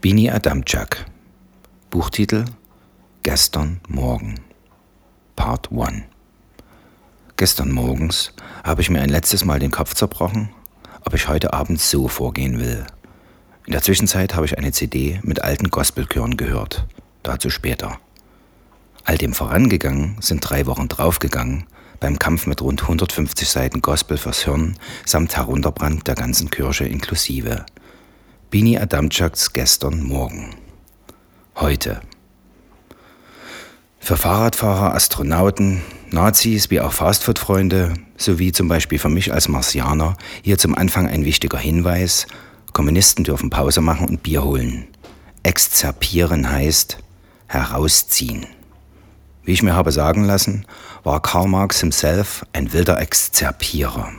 Bini Adamczak. Buchtitel Gestern Morgen. Part 1 Gestern morgens habe ich mir ein letztes Mal den Kopf zerbrochen, ob ich heute Abend so vorgehen will. In der Zwischenzeit habe ich eine CD mit alten Gospelchören gehört, dazu später. All dem vorangegangen sind drei Wochen draufgegangen beim Kampf mit rund 150 Seiten Gospel fürs Hirn samt Herunterbrand der ganzen Kirche inklusive – Bini Adamczaks gestern Morgen. Heute. Für Fahrradfahrer, Astronauten, Nazis wie auch Fastfood-Freunde sowie zum Beispiel für mich als Marsianer hier zum Anfang ein wichtiger Hinweis. Kommunisten dürfen Pause machen und Bier holen. Exzerpieren heißt herausziehen. Wie ich mir habe sagen lassen, war Karl Marx himself ein wilder Exzerpierer.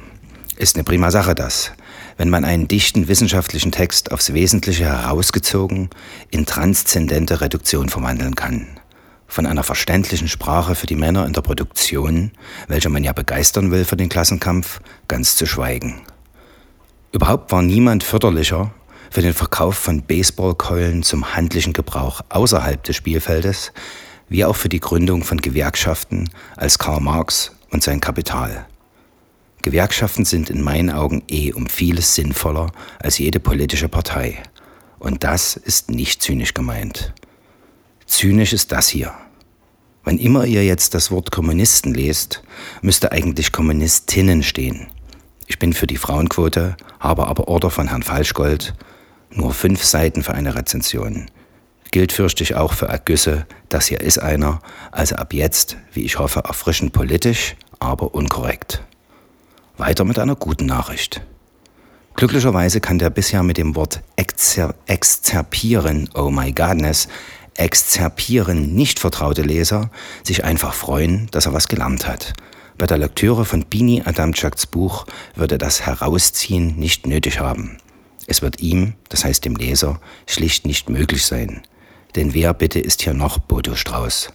Ist eine prima Sache das wenn man einen dichten wissenschaftlichen Text aufs Wesentliche herausgezogen in transzendente Reduktion verwandeln kann. Von einer verständlichen Sprache für die Männer in der Produktion, welche man ja begeistern will für den Klassenkampf, ganz zu schweigen. Überhaupt war niemand förderlicher für den Verkauf von Baseballkeulen zum handlichen Gebrauch außerhalb des Spielfeldes, wie auch für die Gründung von Gewerkschaften als Karl Marx und sein Kapital. Gewerkschaften sind in meinen Augen eh um vieles sinnvoller als jede politische Partei. Und das ist nicht zynisch gemeint. Zynisch ist das hier. Wann immer ihr jetzt das Wort Kommunisten lest, müsste eigentlich Kommunistinnen stehen. Ich bin für die Frauenquote, habe aber Order von Herrn Falschgold. Nur fünf Seiten für eine Rezension. Gilt fürchte ich auch für Ergüsse, das hier ist einer, also ab jetzt, wie ich hoffe, erfrischend politisch, aber unkorrekt. Weiter mit einer guten Nachricht. Glücklicherweise kann der bisher mit dem Wort exzer exzerpieren, oh my godness, exzerpieren nicht vertraute Leser sich einfach freuen, dass er was gelernt hat. Bei der Lektüre von Bini Adamczaks Buch würde das Herausziehen nicht nötig haben. Es wird ihm, das heißt dem Leser, schlicht nicht möglich sein. Denn wer bitte ist hier noch Bodo Strauß?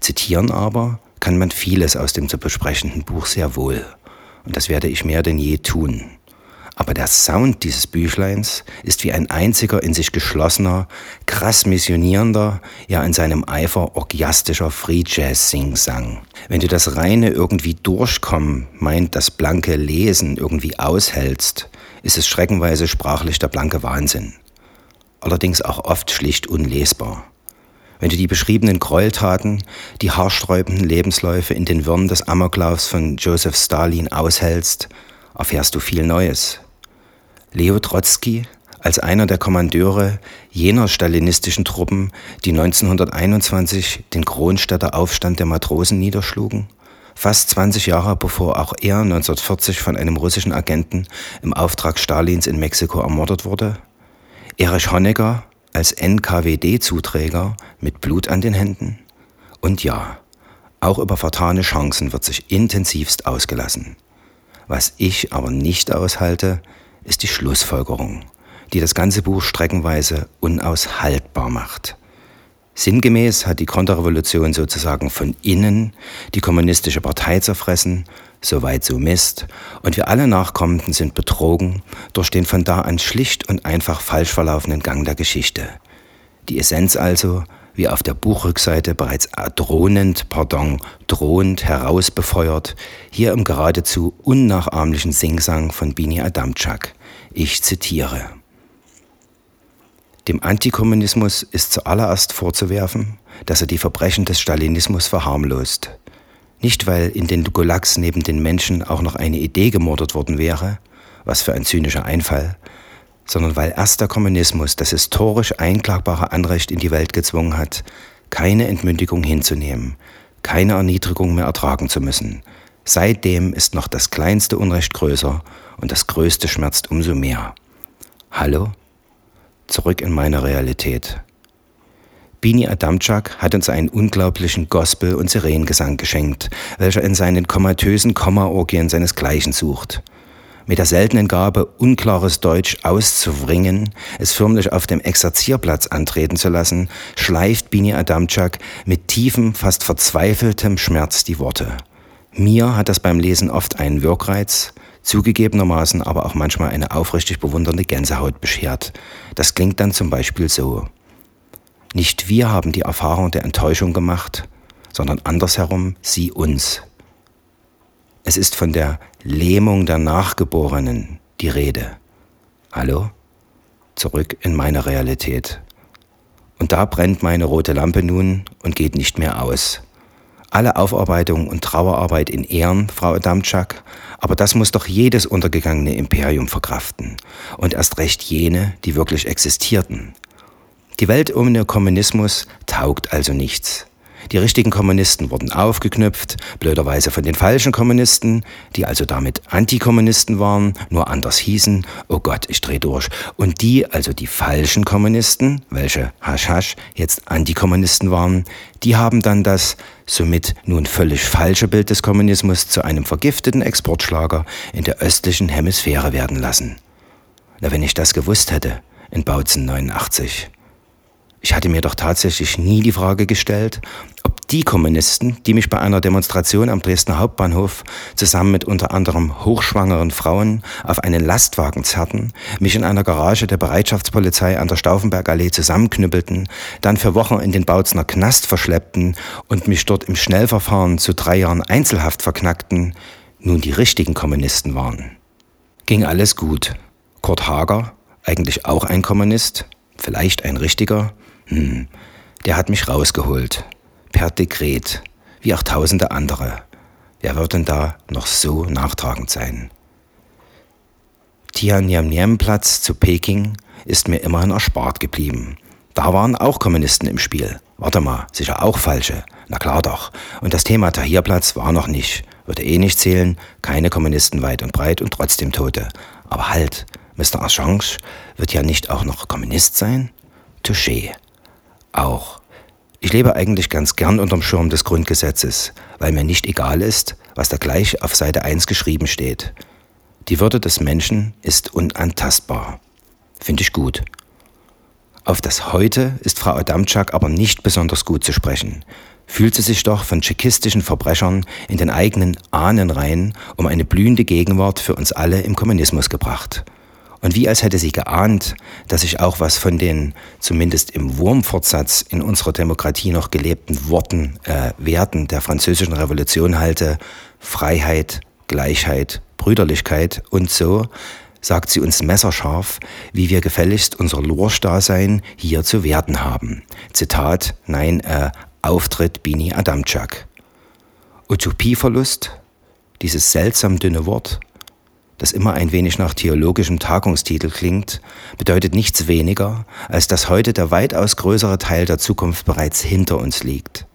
Zitieren aber kann man vieles aus dem zu besprechenden Buch sehr wohl und das werde ich mehr denn je tun. Aber der Sound dieses Büchleins ist wie ein einziger in sich geschlossener, krass missionierender, ja in seinem Eifer orgiastischer Free Jazz Sing-Sang. Wenn du das reine irgendwie durchkommen meint, das blanke Lesen irgendwie aushältst, ist es schreckenweise sprachlich der blanke Wahnsinn. Allerdings auch oft schlicht unlesbar. Wenn du die beschriebenen Gräueltaten, die haarsträubenden Lebensläufe in den Wirren des Amoklaufs von Joseph Stalin aushältst, erfährst du viel Neues. Leo Trotzki, als einer der Kommandeure jener stalinistischen Truppen, die 1921 den Kronstädter Aufstand der Matrosen niederschlugen, fast 20 Jahre bevor auch er 1940 von einem russischen Agenten im Auftrag Stalins in Mexiko ermordet wurde. Erich Honecker, als NKWD-Zuträger mit Blut an den Händen? Und ja, auch über vertane Chancen wird sich intensivst ausgelassen. Was ich aber nicht aushalte, ist die Schlussfolgerung, die das ganze Buch streckenweise unaushaltbar macht. Sinngemäß hat die Konterrevolution sozusagen von innen die kommunistische Partei zerfressen, soweit so Mist, und wir alle Nachkommenden sind betrogen durch den von da an schlicht und einfach falsch verlaufenden Gang der Geschichte. Die Essenz also, wie auf der Buchrückseite bereits drohend, pardon, drohend herausbefeuert, hier im geradezu unnachahmlichen Singsang von Bini Adamczak. Ich zitiere. Dem Antikommunismus ist zuallererst vorzuwerfen, dass er die Verbrechen des Stalinismus verharmlost. Nicht, weil in den Gulags neben den Menschen auch noch eine Idee gemordet worden wäre, was für ein zynischer Einfall, sondern weil erst der Kommunismus das historisch einklagbare Anrecht in die Welt gezwungen hat, keine Entmündigung hinzunehmen, keine Erniedrigung mehr ertragen zu müssen. Seitdem ist noch das kleinste Unrecht größer und das größte schmerzt umso mehr. Hallo? zurück in meine Realität. Bini Adamczak hat uns einen unglaublichen Gospel- und Sirenengesang geschenkt, welcher in seinen komatösen Kommaorgien seinesgleichen sucht. Mit der seltenen Gabe, unklares Deutsch auszubringen, es förmlich auf dem Exerzierplatz antreten zu lassen, schleift Bini Adamczak mit tiefem, fast verzweifeltem Schmerz die Worte. Mir hat das beim Lesen oft einen Wirkreiz, zugegebenermaßen aber auch manchmal eine aufrichtig bewundernde Gänsehaut beschert. Das klingt dann zum Beispiel so. Nicht wir haben die Erfahrung der Enttäuschung gemacht, sondern andersherum sie uns. Es ist von der Lähmung der Nachgeborenen die Rede. Hallo? Zurück in meine Realität. Und da brennt meine rote Lampe nun und geht nicht mehr aus. Alle Aufarbeitung und Trauerarbeit in Ehren, Frau Adamczak, aber das muss doch jedes untergegangene Imperium verkraften. Und erst recht jene, die wirklich existierten. Die Welt ohne Kommunismus taugt also nichts. Die richtigen Kommunisten wurden aufgeknüpft, blöderweise von den falschen Kommunisten, die also damit Antikommunisten waren, nur anders hießen, oh Gott, ich dreh durch. Und die, also die falschen Kommunisten, welche hasch hasch jetzt Antikommunisten waren, die haben dann das somit nun völlig falsche Bild des Kommunismus zu einem vergifteten Exportschlager in der östlichen Hemisphäre werden lassen. Na, wenn ich das gewusst hätte, in Bautzen 89. Ich hatte mir doch tatsächlich nie die Frage gestellt, ob die Kommunisten, die mich bei einer Demonstration am Dresdner Hauptbahnhof zusammen mit unter anderem hochschwangeren Frauen auf einen Lastwagen zerrten, mich in einer Garage der Bereitschaftspolizei an der Stauffenbergallee zusammenknüppelten, dann für Wochen in den Bautzner Knast verschleppten und mich dort im Schnellverfahren zu drei Jahren Einzelhaft verknackten, nun die richtigen Kommunisten waren. Ging alles gut. Kurt Hager, eigentlich auch ein Kommunist, vielleicht ein richtiger, hm, der hat mich rausgeholt. Per Dekret. Wie auch tausende andere. Wer wird denn da noch so nachtragend sein? Tiananmen-Platz zu Peking ist mir immerhin erspart geblieben. Da waren auch Kommunisten im Spiel. Warte mal, sicher auch falsche. Na klar doch. Und das Thema Tahirplatz war noch nicht. Würde eh nicht zählen. Keine Kommunisten weit und breit und trotzdem Tote. Aber halt, Mr. Assange wird ja nicht auch noch Kommunist sein? Touché auch. Ich lebe eigentlich ganz gern unterm Schirm des Grundgesetzes, weil mir nicht egal ist, was da gleich auf Seite 1 geschrieben steht. Die Würde des Menschen ist unantastbar. Finde ich gut. Auf das Heute ist Frau Adamczak aber nicht besonders gut zu sprechen. Fühlt sie sich doch von tschechistischen Verbrechern in den eigenen Ahnenreihen um eine blühende Gegenwart für uns alle im Kommunismus gebracht und wie als hätte sie geahnt, dass ich auch was von den zumindest im Wurmfortsatz in unserer Demokratie noch gelebten Worten, äh, Werten der französischen Revolution halte, Freiheit, Gleichheit, Brüderlichkeit und so, sagt sie uns messerscharf, wie wir gefälligst unser Lurch-Dasein hier zu werten haben. Zitat, nein, äh, Auftritt Bini Adamczak. Utopieverlust, dieses seltsam dünne Wort, das immer ein wenig nach theologischem Tagungstitel klingt, bedeutet nichts weniger, als dass heute der weitaus größere Teil der Zukunft bereits hinter uns liegt.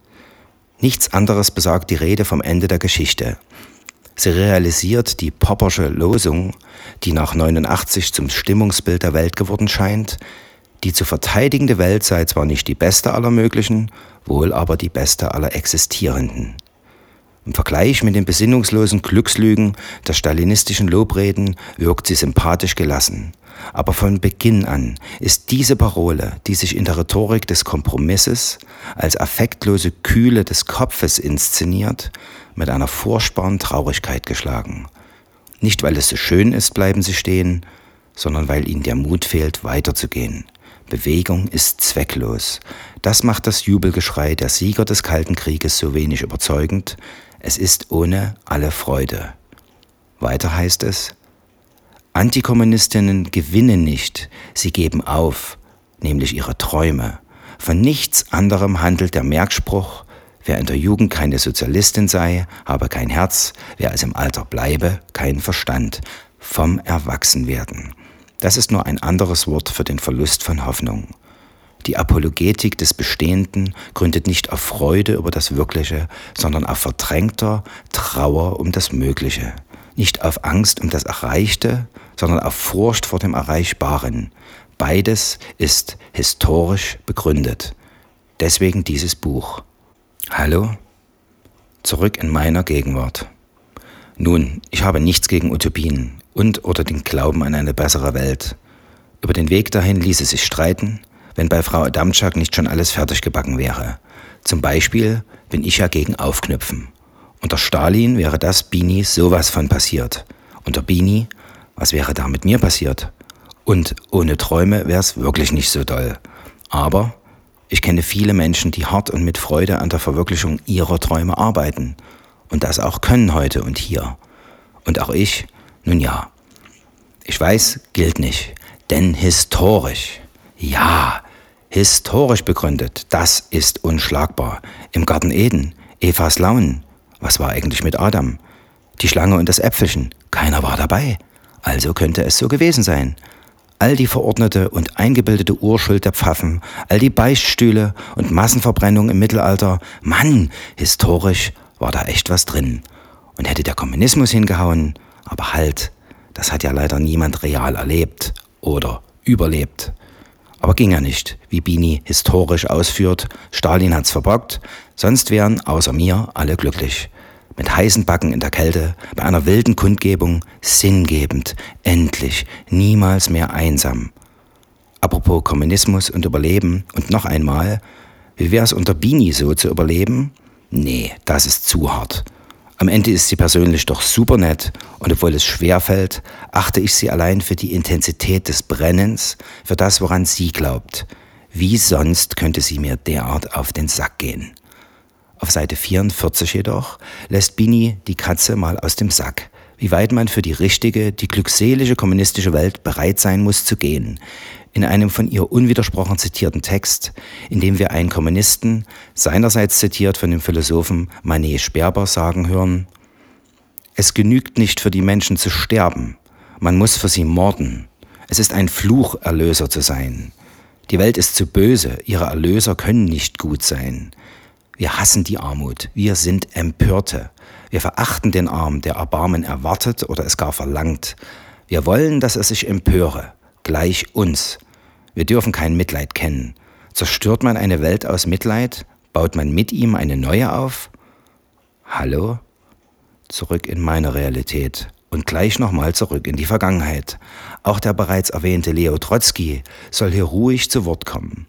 Nichts anderes besagt die Rede vom Ende der Geschichte. Sie realisiert die Poppersche Losung, die nach 89 zum Stimmungsbild der Welt geworden scheint, die zu verteidigende Welt sei zwar nicht die beste aller möglichen, wohl aber die beste aller existierenden. Im Vergleich mit den besinnungslosen Glückslügen der stalinistischen Lobreden wirkt sie sympathisch gelassen. Aber von Beginn an ist diese Parole, die sich in der Rhetorik des Kompromisses als affektlose Kühle des Kopfes inszeniert, mit einer furchtbaren Traurigkeit geschlagen. Nicht weil es so schön ist, bleiben sie stehen, sondern weil ihnen der Mut fehlt, weiterzugehen. Bewegung ist zwecklos. Das macht das Jubelgeschrei der Sieger des Kalten Krieges so wenig überzeugend, es ist ohne alle Freude. Weiter heißt es, Antikommunistinnen gewinnen nicht, sie geben auf, nämlich ihre Träume. Von nichts anderem handelt der Merkspruch, wer in der Jugend keine Sozialistin sei, habe kein Herz, wer es im Alter bleibe, kein Verstand. Vom Erwachsenwerden. Das ist nur ein anderes Wort für den Verlust von Hoffnung. Die Apologetik des Bestehenden gründet nicht auf Freude über das Wirkliche, sondern auf verdrängter Trauer um das Mögliche. Nicht auf Angst um das Erreichte, sondern auf Furcht vor dem Erreichbaren. Beides ist historisch begründet. Deswegen dieses Buch. Hallo? Zurück in meiner Gegenwart. Nun, ich habe nichts gegen Utopien und oder den Glauben an eine bessere Welt. Über den Weg dahin ließe sich streiten, wenn bei Frau Adamczak nicht schon alles fertig gebacken wäre. Zum Beispiel bin ich ja gegen Aufknüpfen. Unter Stalin wäre das Bini sowas von passiert. Unter Bini, was wäre da mit mir passiert? Und ohne Träume wäre es wirklich nicht so doll. Aber ich kenne viele Menschen, die hart und mit Freude an der Verwirklichung ihrer Träume arbeiten und das auch können heute und hier. Und auch ich, nun ja. Ich weiß, gilt nicht, denn historisch, ja, historisch begründet, das ist unschlagbar. Im Garten Eden, Evas Launen, was war eigentlich mit Adam? Die Schlange und das Äpfelchen, keiner war dabei. Also könnte es so gewesen sein. All die verordnete und eingebildete Urschuld der Pfaffen, all die Beichtstühle und Massenverbrennung im Mittelalter, Mann, historisch war da echt was drin. Und hätte der Kommunismus hingehauen, aber halt, das hat ja leider niemand real erlebt oder überlebt. Aber ging ja nicht, wie Bini historisch ausführt, Stalin hat's verbockt, sonst wären außer mir alle glücklich. Mit heißen Backen in der Kälte, bei einer wilden Kundgebung, sinngebend, endlich, niemals mehr einsam. Apropos Kommunismus und Überleben und noch einmal, wie wär's unter Bini so zu überleben? Nee, das ist zu hart. Am Ende ist sie persönlich doch super nett und obwohl es schwer fällt, achte ich sie allein für die Intensität des Brennens, für das, woran sie glaubt. Wie sonst könnte sie mir derart auf den Sack gehen? Auf Seite 44 jedoch lässt Bini die Katze mal aus dem Sack. Wie weit man für die richtige, die glückselige kommunistische Welt bereit sein muss zu gehen, in einem von ihr unwidersprochen zitierten Text, in dem wir einen Kommunisten, seinerseits zitiert von dem Philosophen Manet Sperber, sagen hören, es genügt nicht für die Menschen zu sterben, man muss für sie morden. Es ist ein Fluch, Erlöser zu sein. Die Welt ist zu böse, ihre Erlöser können nicht gut sein. Wir hassen die Armut, wir sind Empörte. Wir verachten den Arm, der Erbarmen erwartet oder es gar verlangt. Wir wollen, dass er sich empöre, gleich uns. Wir dürfen kein Mitleid kennen. Zerstört man eine Welt aus Mitleid? Baut man mit ihm eine neue auf? Hallo? Zurück in meine Realität und gleich nochmal zurück in die Vergangenheit. Auch der bereits erwähnte Leo Trotzki soll hier ruhig zu Wort kommen.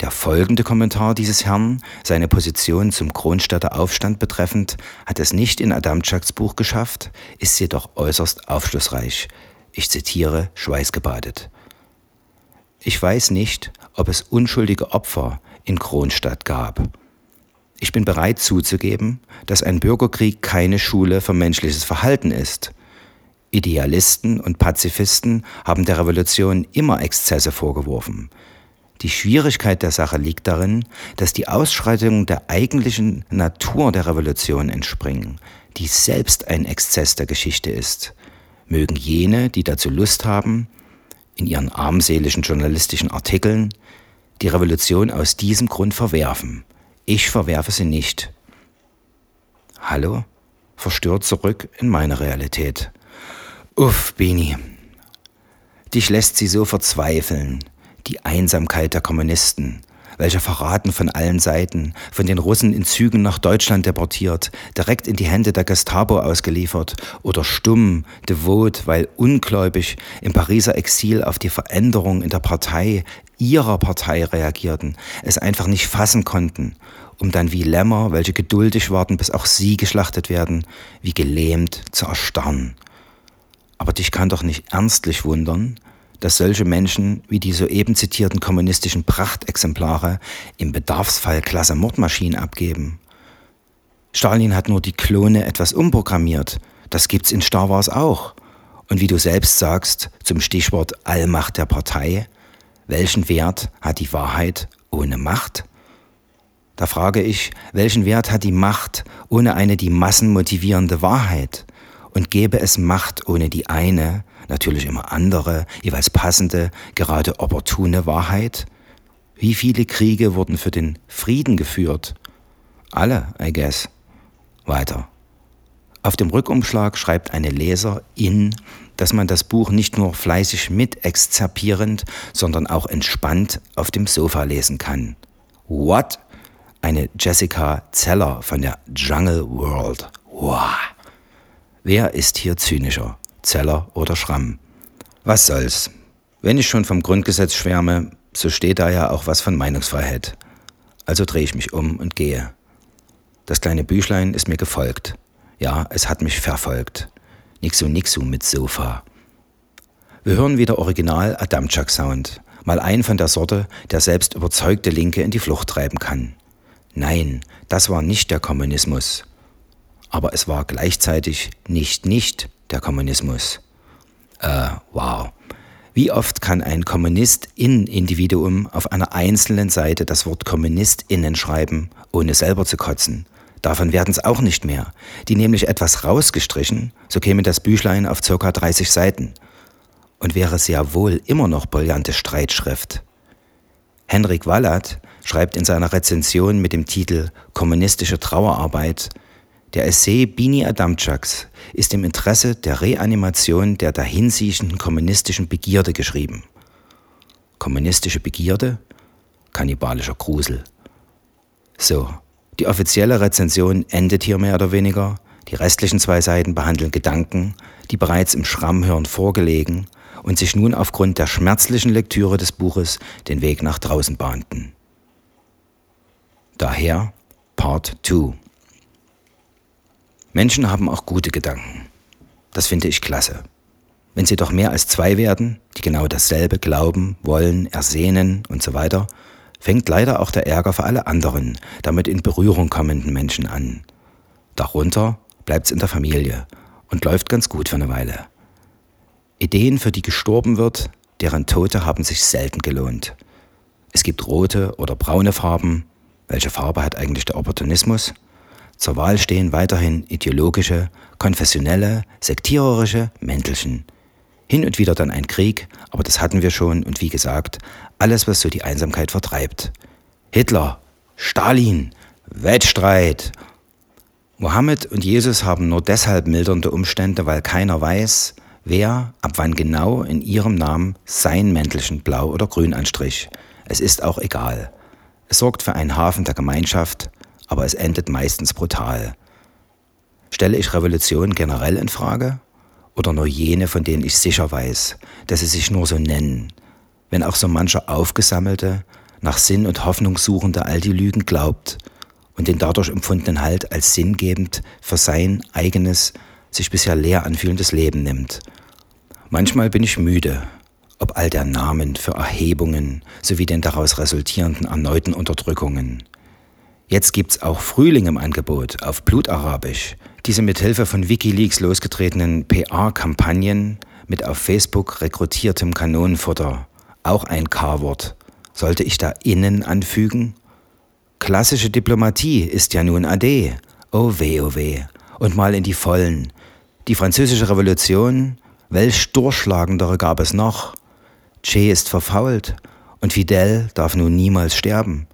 Der folgende Kommentar dieses Herrn, seine Position zum Kronstadter Aufstand betreffend, hat es nicht in Adamczaks Buch geschafft, ist jedoch äußerst aufschlussreich. Ich zitiere schweißgebadet. Ich weiß nicht, ob es unschuldige Opfer in Kronstadt gab. Ich bin bereit zuzugeben, dass ein Bürgerkrieg keine Schule für menschliches Verhalten ist. Idealisten und Pazifisten haben der Revolution immer Exzesse vorgeworfen. Die Schwierigkeit der Sache liegt darin, dass die Ausschreitungen der eigentlichen Natur der Revolution entspringen, die selbst ein Exzess der Geschichte ist. Mögen jene, die dazu Lust haben, in ihren armseligen journalistischen Artikeln die Revolution aus diesem Grund verwerfen. Ich verwerfe sie nicht. Hallo? Verstört zurück in meine Realität. Uff, Bini. Dich lässt sie so verzweifeln. Die Einsamkeit der Kommunisten, welche verraten von allen Seiten, von den Russen in Zügen nach Deutschland deportiert, direkt in die Hände der Gestapo ausgeliefert oder stumm, devot, weil ungläubig im Pariser Exil auf die Veränderung in der Partei, ihrer Partei reagierten, es einfach nicht fassen konnten, um dann wie Lämmer, welche geduldig warten, bis auch sie geschlachtet werden, wie gelähmt zu erstarren. Aber dich kann doch nicht ernstlich wundern, dass solche Menschen wie die soeben zitierten kommunistischen Prachtexemplare im Bedarfsfall Klasse Mordmaschinen abgeben. Stalin hat nur die Klone etwas umprogrammiert. Das gibt's in Star Wars auch. Und wie du selbst sagst, zum Stichwort Allmacht der Partei, welchen Wert hat die Wahrheit ohne Macht? Da frage ich, welchen Wert hat die Macht ohne eine die Massen motivierende Wahrheit? Und gäbe es Macht ohne die eine, natürlich immer andere, jeweils passende, gerade opportune Wahrheit? Wie viele Kriege wurden für den Frieden geführt? Alle, I guess. Weiter. Auf dem Rückumschlag schreibt eine Leserin, dass man das Buch nicht nur fleißig mit exzerpierend, sondern auch entspannt auf dem Sofa lesen kann. What? Eine Jessica Zeller von der Jungle World. Wow. Wer ist hier zynischer? Zeller oder Schramm. Was soll's? Wenn ich schon vom Grundgesetz schwärme, so steht da ja auch was von Meinungsfreiheit. Also drehe ich mich um und gehe. Das kleine Büchlein ist mir gefolgt. Ja, es hat mich verfolgt. Nixu Nixu mit Sofa. Wir hören wieder Original Adamczak Sound. Mal ein von der Sorte, der selbst überzeugte Linke in die Flucht treiben kann. Nein, das war nicht der Kommunismus. Aber es war gleichzeitig nicht nicht der Kommunismus. Äh, wow. Wie oft kann ein Kommunist-In-Individuum auf einer einzelnen Seite das Wort KommunistInnen schreiben, ohne selber zu kotzen? Davon werden es auch nicht mehr. Die nämlich etwas rausgestrichen, so käme das Büchlein auf ca. 30 Seiten. Und wäre sehr wohl immer noch brillante Streitschrift. Henrik Wallert schreibt in seiner Rezension mit dem Titel Kommunistische Trauerarbeit der Essay Bini Adamczaks ist im Interesse der Reanimation der dahinsiechenden kommunistischen Begierde geschrieben. Kommunistische Begierde? Kannibalischer Grusel. So, die offizielle Rezension endet hier mehr oder weniger. Die restlichen zwei Seiten behandeln Gedanken, die bereits im Schrammhirn vorgelegen und sich nun aufgrund der schmerzlichen Lektüre des Buches den Weg nach draußen bahnten. Daher Part 2. Menschen haben auch gute Gedanken. Das finde ich klasse. Wenn sie doch mehr als zwei werden, die genau dasselbe glauben, wollen, ersehnen und so weiter, fängt leider auch der Ärger für alle anderen, damit in Berührung kommenden Menschen an. Darunter bleibt's in der Familie und läuft ganz gut für eine Weile. Ideen, für die gestorben wird, deren Tote haben sich selten gelohnt. Es gibt rote oder braune Farben. Welche Farbe hat eigentlich der Opportunismus? Zur Wahl stehen weiterhin ideologische, konfessionelle, sektiererische Mäntelchen. Hin und wieder dann ein Krieg, aber das hatten wir schon und wie gesagt, alles, was so die Einsamkeit vertreibt. Hitler, Stalin, Wettstreit. Mohammed und Jesus haben nur deshalb mildernde Umstände, weil keiner weiß, wer ab wann genau in ihrem Namen sein Mäntelchen blau oder grün anstrich. Es ist auch egal. Es sorgt für einen Hafen der Gemeinschaft, aber es endet meistens brutal. Stelle ich Revolution generell in Frage? Oder nur jene, von denen ich sicher weiß, dass sie sich nur so nennen, wenn auch so mancher aufgesammelte, nach Sinn und Hoffnung suchende all die Lügen glaubt und den dadurch empfundenen Halt als sinngebend für sein eigenes, sich bisher leer anfühlendes Leben nimmt. Manchmal bin ich müde, ob all der Namen für Erhebungen sowie den daraus resultierenden erneuten Unterdrückungen. Jetzt gibt's auch Frühling im Angebot auf Blutarabisch. Diese mit Hilfe von Wikileaks losgetretenen PR-Kampagnen mit auf Facebook rekrutiertem Kanonenfutter. Auch ein K-Wort. Sollte ich da innen anfügen? Klassische Diplomatie ist ja nun AD. Oh weh, oh weh. Und mal in die Vollen. Die französische Revolution, welch durchschlagendere gab es noch? Che ist verfault und Fidel darf nun niemals sterben.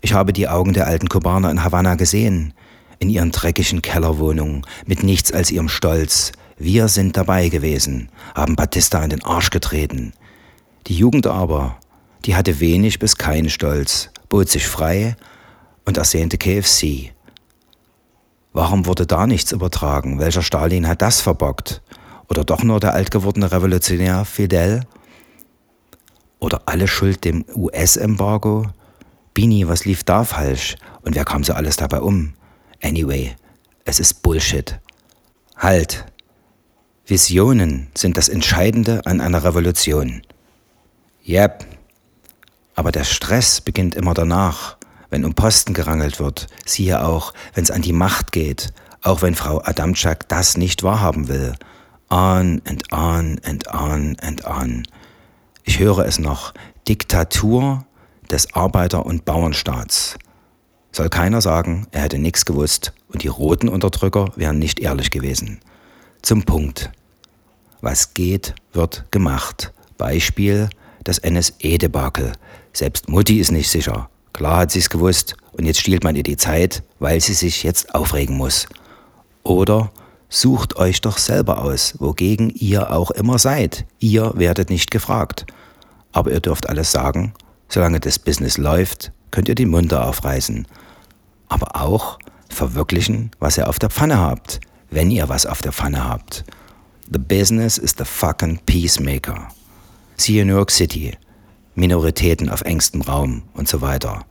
Ich habe die Augen der alten Kubaner in Havanna gesehen, in ihren dreckigen Kellerwohnungen, mit nichts als ihrem Stolz. Wir sind dabei gewesen, haben Batista in den Arsch getreten. Die Jugend aber, die hatte wenig bis keinen Stolz, bot sich frei und ersehnte KFC. Warum wurde da nichts übertragen? Welcher Stalin hat das verbockt? Oder doch nur der altgewordene Revolutionär Fidel? Oder alle Schuld dem US-Embargo? Bini, was lief da falsch? Und wer kam so alles dabei um? Anyway, es ist Bullshit. Halt! Visionen sind das Entscheidende an einer Revolution. Yep. Aber der Stress beginnt immer danach, wenn um Posten gerangelt wird. Siehe auch, wenn es an die Macht geht, auch wenn Frau Adamczak das nicht wahrhaben will. On and on and on and on. Ich höre es noch. Diktatur des Arbeiter- und Bauernstaats. Soll keiner sagen, er hätte nichts gewusst und die roten Unterdrücker wären nicht ehrlich gewesen. Zum Punkt. Was geht, wird gemacht. Beispiel das NSE-Debakel. Selbst Mutti ist nicht sicher. Klar hat sie es gewusst und jetzt stiehlt man ihr die Zeit, weil sie sich jetzt aufregen muss. Oder sucht euch doch selber aus, wogegen ihr auch immer seid. Ihr werdet nicht gefragt. Aber ihr dürft alles sagen, Solange das Business läuft, könnt ihr die Munde aufreißen. Aber auch verwirklichen, was ihr auf der Pfanne habt, wenn ihr was auf der Pfanne habt. The business is the fucking peacemaker. Siehe New York City, Minoritäten auf engstem Raum und so weiter.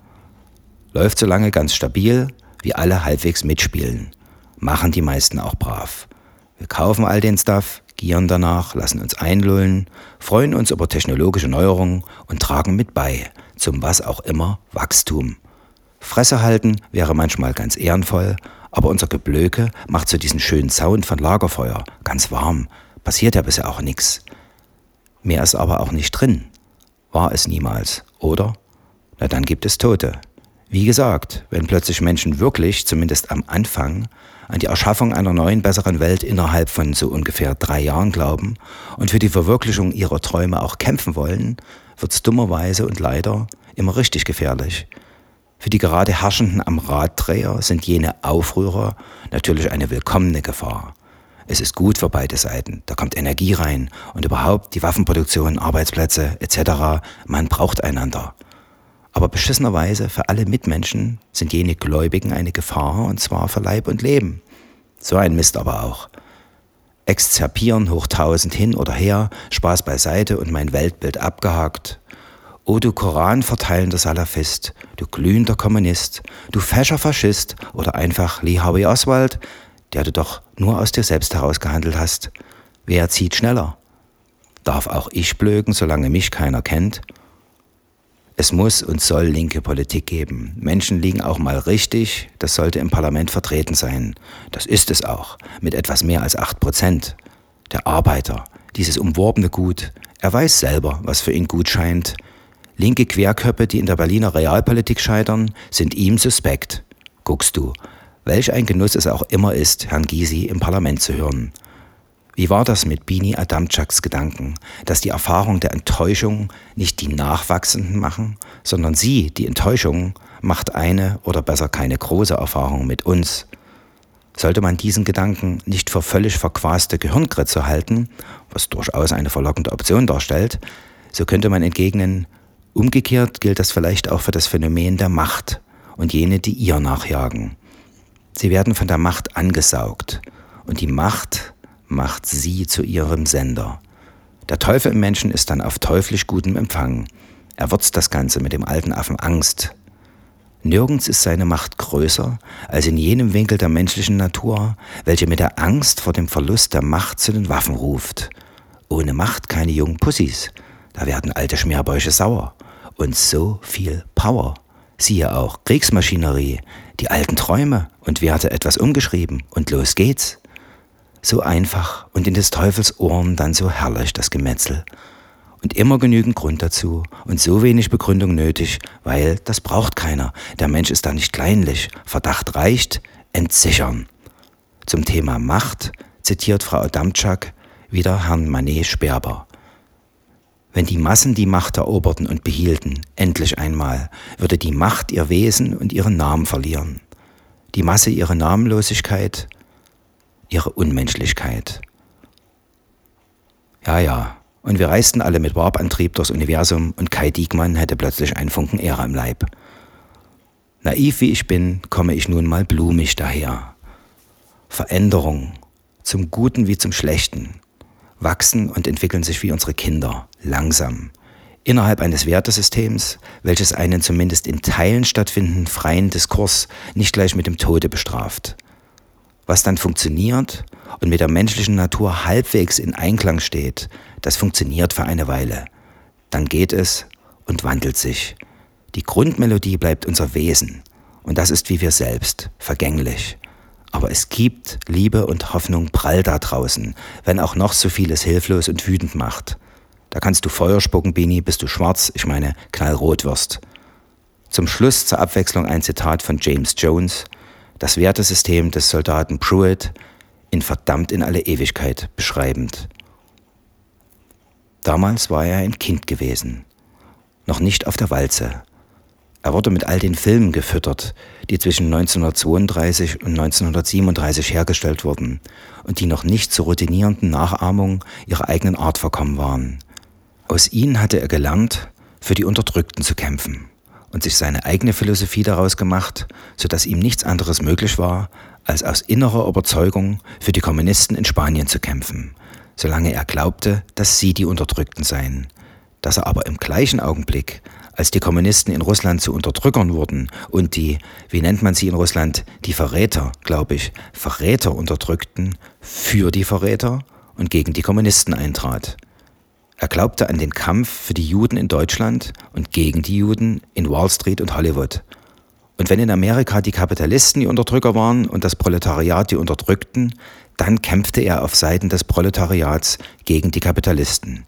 Läuft so lange ganz stabil, wie alle halbwegs mitspielen. machen die meisten auch brav. Wir kaufen all den Stuff, gieren danach, lassen uns einlullen, freuen uns über technologische Neuerungen und tragen mit bei zum was auch immer Wachstum. Fresse halten wäre manchmal ganz ehrenvoll, aber unser Geblöke macht so diesen schönen Sound von Lagerfeuer ganz warm. Passiert ja bisher auch nichts. Mehr ist aber auch nicht drin. War es niemals, oder? Na dann gibt es Tote. Wie gesagt, wenn plötzlich Menschen wirklich, zumindest am Anfang, an die Erschaffung einer neuen, besseren Welt innerhalb von so ungefähr drei Jahren glauben und für die Verwirklichung ihrer Träume auch kämpfen wollen, wird's dummerweise und leider immer richtig gefährlich. Für die gerade Herrschenden am Raddreher sind jene Aufrührer natürlich eine willkommene Gefahr. Es ist gut für beide Seiten, da kommt Energie rein und überhaupt die Waffenproduktion, Arbeitsplätze etc. Man braucht einander. Aber beschissenerweise für alle Mitmenschen sind jene Gläubigen eine Gefahr und zwar für Leib und Leben. So ein Mist aber auch. Exzerpieren hoch tausend hin oder her, Spaß beiseite und mein Weltbild abgehakt. O du Koran verteilender Salafist, du glühender Kommunist, du fescher Faschist oder einfach Lee Harvey Oswald, der du doch nur aus dir selbst heraus gehandelt hast. Wer zieht schneller? Darf auch ich blöken, solange mich keiner kennt? Es muss und soll linke Politik geben. Menschen liegen auch mal richtig, das sollte im Parlament vertreten sein. Das ist es auch, mit etwas mehr als acht Prozent. Der Arbeiter, dieses umworbene Gut, er weiß selber, was für ihn gut scheint, Linke Querköpfe, die in der Berliner Realpolitik scheitern, sind ihm suspekt. Guckst du, welch ein Genuss es auch immer ist, Herrn Gysi im Parlament zu hören. Wie war das mit Bini Adamczaks Gedanken, dass die Erfahrung der Enttäuschung nicht die Nachwachsenden machen, sondern sie, die Enttäuschung, macht eine oder besser keine große Erfahrung mit uns. Sollte man diesen Gedanken nicht für völlig verquaste Gehirnkritze halten, was durchaus eine verlockende Option darstellt, so könnte man entgegnen, Umgekehrt gilt das vielleicht auch für das Phänomen der Macht und jene, die ihr nachjagen. Sie werden von der Macht angesaugt und die Macht macht sie zu ihrem Sender. Der Teufel im Menschen ist dann auf teuflisch gutem Empfang. Er würzt das Ganze mit dem alten Affen Angst. Nirgends ist seine Macht größer als in jenem Winkel der menschlichen Natur, welche mit der Angst vor dem Verlust der Macht zu den Waffen ruft. Ohne Macht keine jungen Pussys, da werden alte Schmerbäusche sauer. Und so viel Power. Siehe auch Kriegsmaschinerie, die alten Träume und Werte etwas umgeschrieben und los geht's. So einfach und in des Teufels Ohren dann so herrlich das Gemetzel. Und immer genügend Grund dazu und so wenig Begründung nötig, weil das braucht keiner. Der Mensch ist da nicht kleinlich. Verdacht reicht, entsichern. Zum Thema Macht zitiert Frau Adamczak wieder Herrn Manet Sperber. Wenn die Massen die Macht eroberten und behielten, endlich einmal, würde die Macht ihr Wesen und ihren Namen verlieren. Die Masse ihre Namenlosigkeit, ihre Unmenschlichkeit. Ja, ja, und wir reisten alle mit Warp-Antrieb durchs Universum und Kai Diekmann hätte plötzlich einen Funken Ehre im Leib. Naiv wie ich bin, komme ich nun mal blumig daher. Veränderung, zum Guten wie zum Schlechten, wachsen und entwickeln sich wie unsere Kinder, langsam. Innerhalb eines Wertesystems, welches einen zumindest in Teilen stattfindenden freien Diskurs nicht gleich mit dem Tode bestraft. Was dann funktioniert und mit der menschlichen Natur halbwegs in Einklang steht, das funktioniert für eine Weile. Dann geht es und wandelt sich. Die Grundmelodie bleibt unser Wesen. Und das ist wie wir selbst, vergänglich. Aber es gibt Liebe und Hoffnung prall da draußen, wenn auch noch so vieles hilflos und wütend macht. Da kannst du Feuer spucken, Bini, bis du schwarz, ich meine knallrot wirst. Zum Schluss zur Abwechslung ein Zitat von James Jones, das Wertesystem des Soldaten Pruitt in verdammt in alle Ewigkeit beschreibend. Damals war er ein Kind gewesen, noch nicht auf der Walze, er wurde mit all den Filmen gefüttert, die zwischen 1932 und 1937 hergestellt wurden und die noch nicht zur routinierenden Nachahmung ihrer eigenen Art verkommen waren. Aus ihnen hatte er gelernt, für die Unterdrückten zu kämpfen und sich seine eigene Philosophie daraus gemacht, sodass ihm nichts anderes möglich war, als aus innerer Überzeugung für die Kommunisten in Spanien zu kämpfen, solange er glaubte, dass sie die Unterdrückten seien, dass er aber im gleichen Augenblick als die Kommunisten in Russland zu Unterdrückern wurden und die, wie nennt man sie in Russland, die Verräter, glaube ich, Verräter unterdrückten, für die Verräter und gegen die Kommunisten eintrat. Er glaubte an den Kampf für die Juden in Deutschland und gegen die Juden in Wall Street und Hollywood. Und wenn in Amerika die Kapitalisten die Unterdrücker waren und das Proletariat die Unterdrückten, dann kämpfte er auf Seiten des Proletariats gegen die Kapitalisten.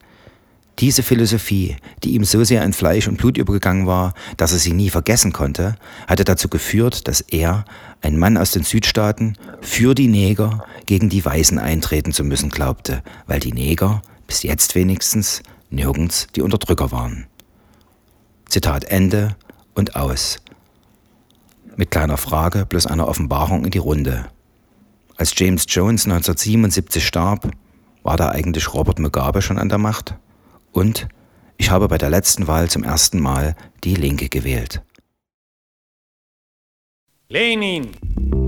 Diese Philosophie, die ihm so sehr in Fleisch und Blut übergegangen war, dass er sie nie vergessen konnte, hatte dazu geführt, dass er, ein Mann aus den Südstaaten, für die Neger gegen die Weißen eintreten zu müssen glaubte, weil die Neger, bis jetzt wenigstens, nirgends die Unterdrücker waren. Zitat Ende und aus. Mit kleiner Frage bloß einer Offenbarung in die Runde. Als James Jones 1977 starb, war da eigentlich Robert Mugabe schon an der Macht? Und ich habe bei der letzten Wahl zum ersten Mal die Linke gewählt. Lenin!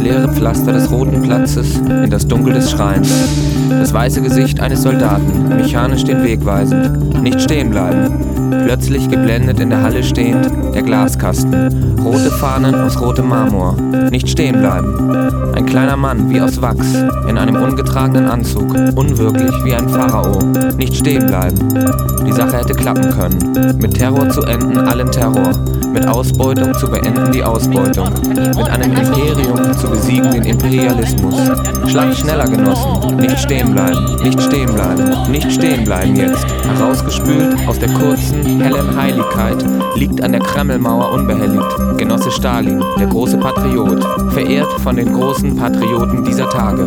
Pflaster des roten Platzes in das Dunkel des Schreins. Das weiße Gesicht eines Soldaten, mechanisch den Weg weisend. Nicht stehen bleiben. Plötzlich geblendet in der Halle stehend, der Glaskasten. Rote Fahnen aus rotem Marmor. Nicht stehen bleiben. Ein kleiner Mann wie aus Wachs, in einem ungetragenen Anzug. Unwirklich wie ein Pharao. Nicht stehen bleiben. Die Sache hätte klappen können. Mit Terror zu enden, allen Terror. Mit Ausbeutung zu beenden die Ausbeutung. Mit einem Imperium zu besiegen den Imperialismus. Schlag schneller, Genossen. Nicht stehen bleiben. Nicht stehen bleiben. Nicht stehen bleiben jetzt. Herausgespült aus der kurzen, hellen Heiligkeit liegt an der Kremlmauer unbehelligt. Genosse Stalin, der große Patriot. Verehrt von den großen Patrioten dieser Tage.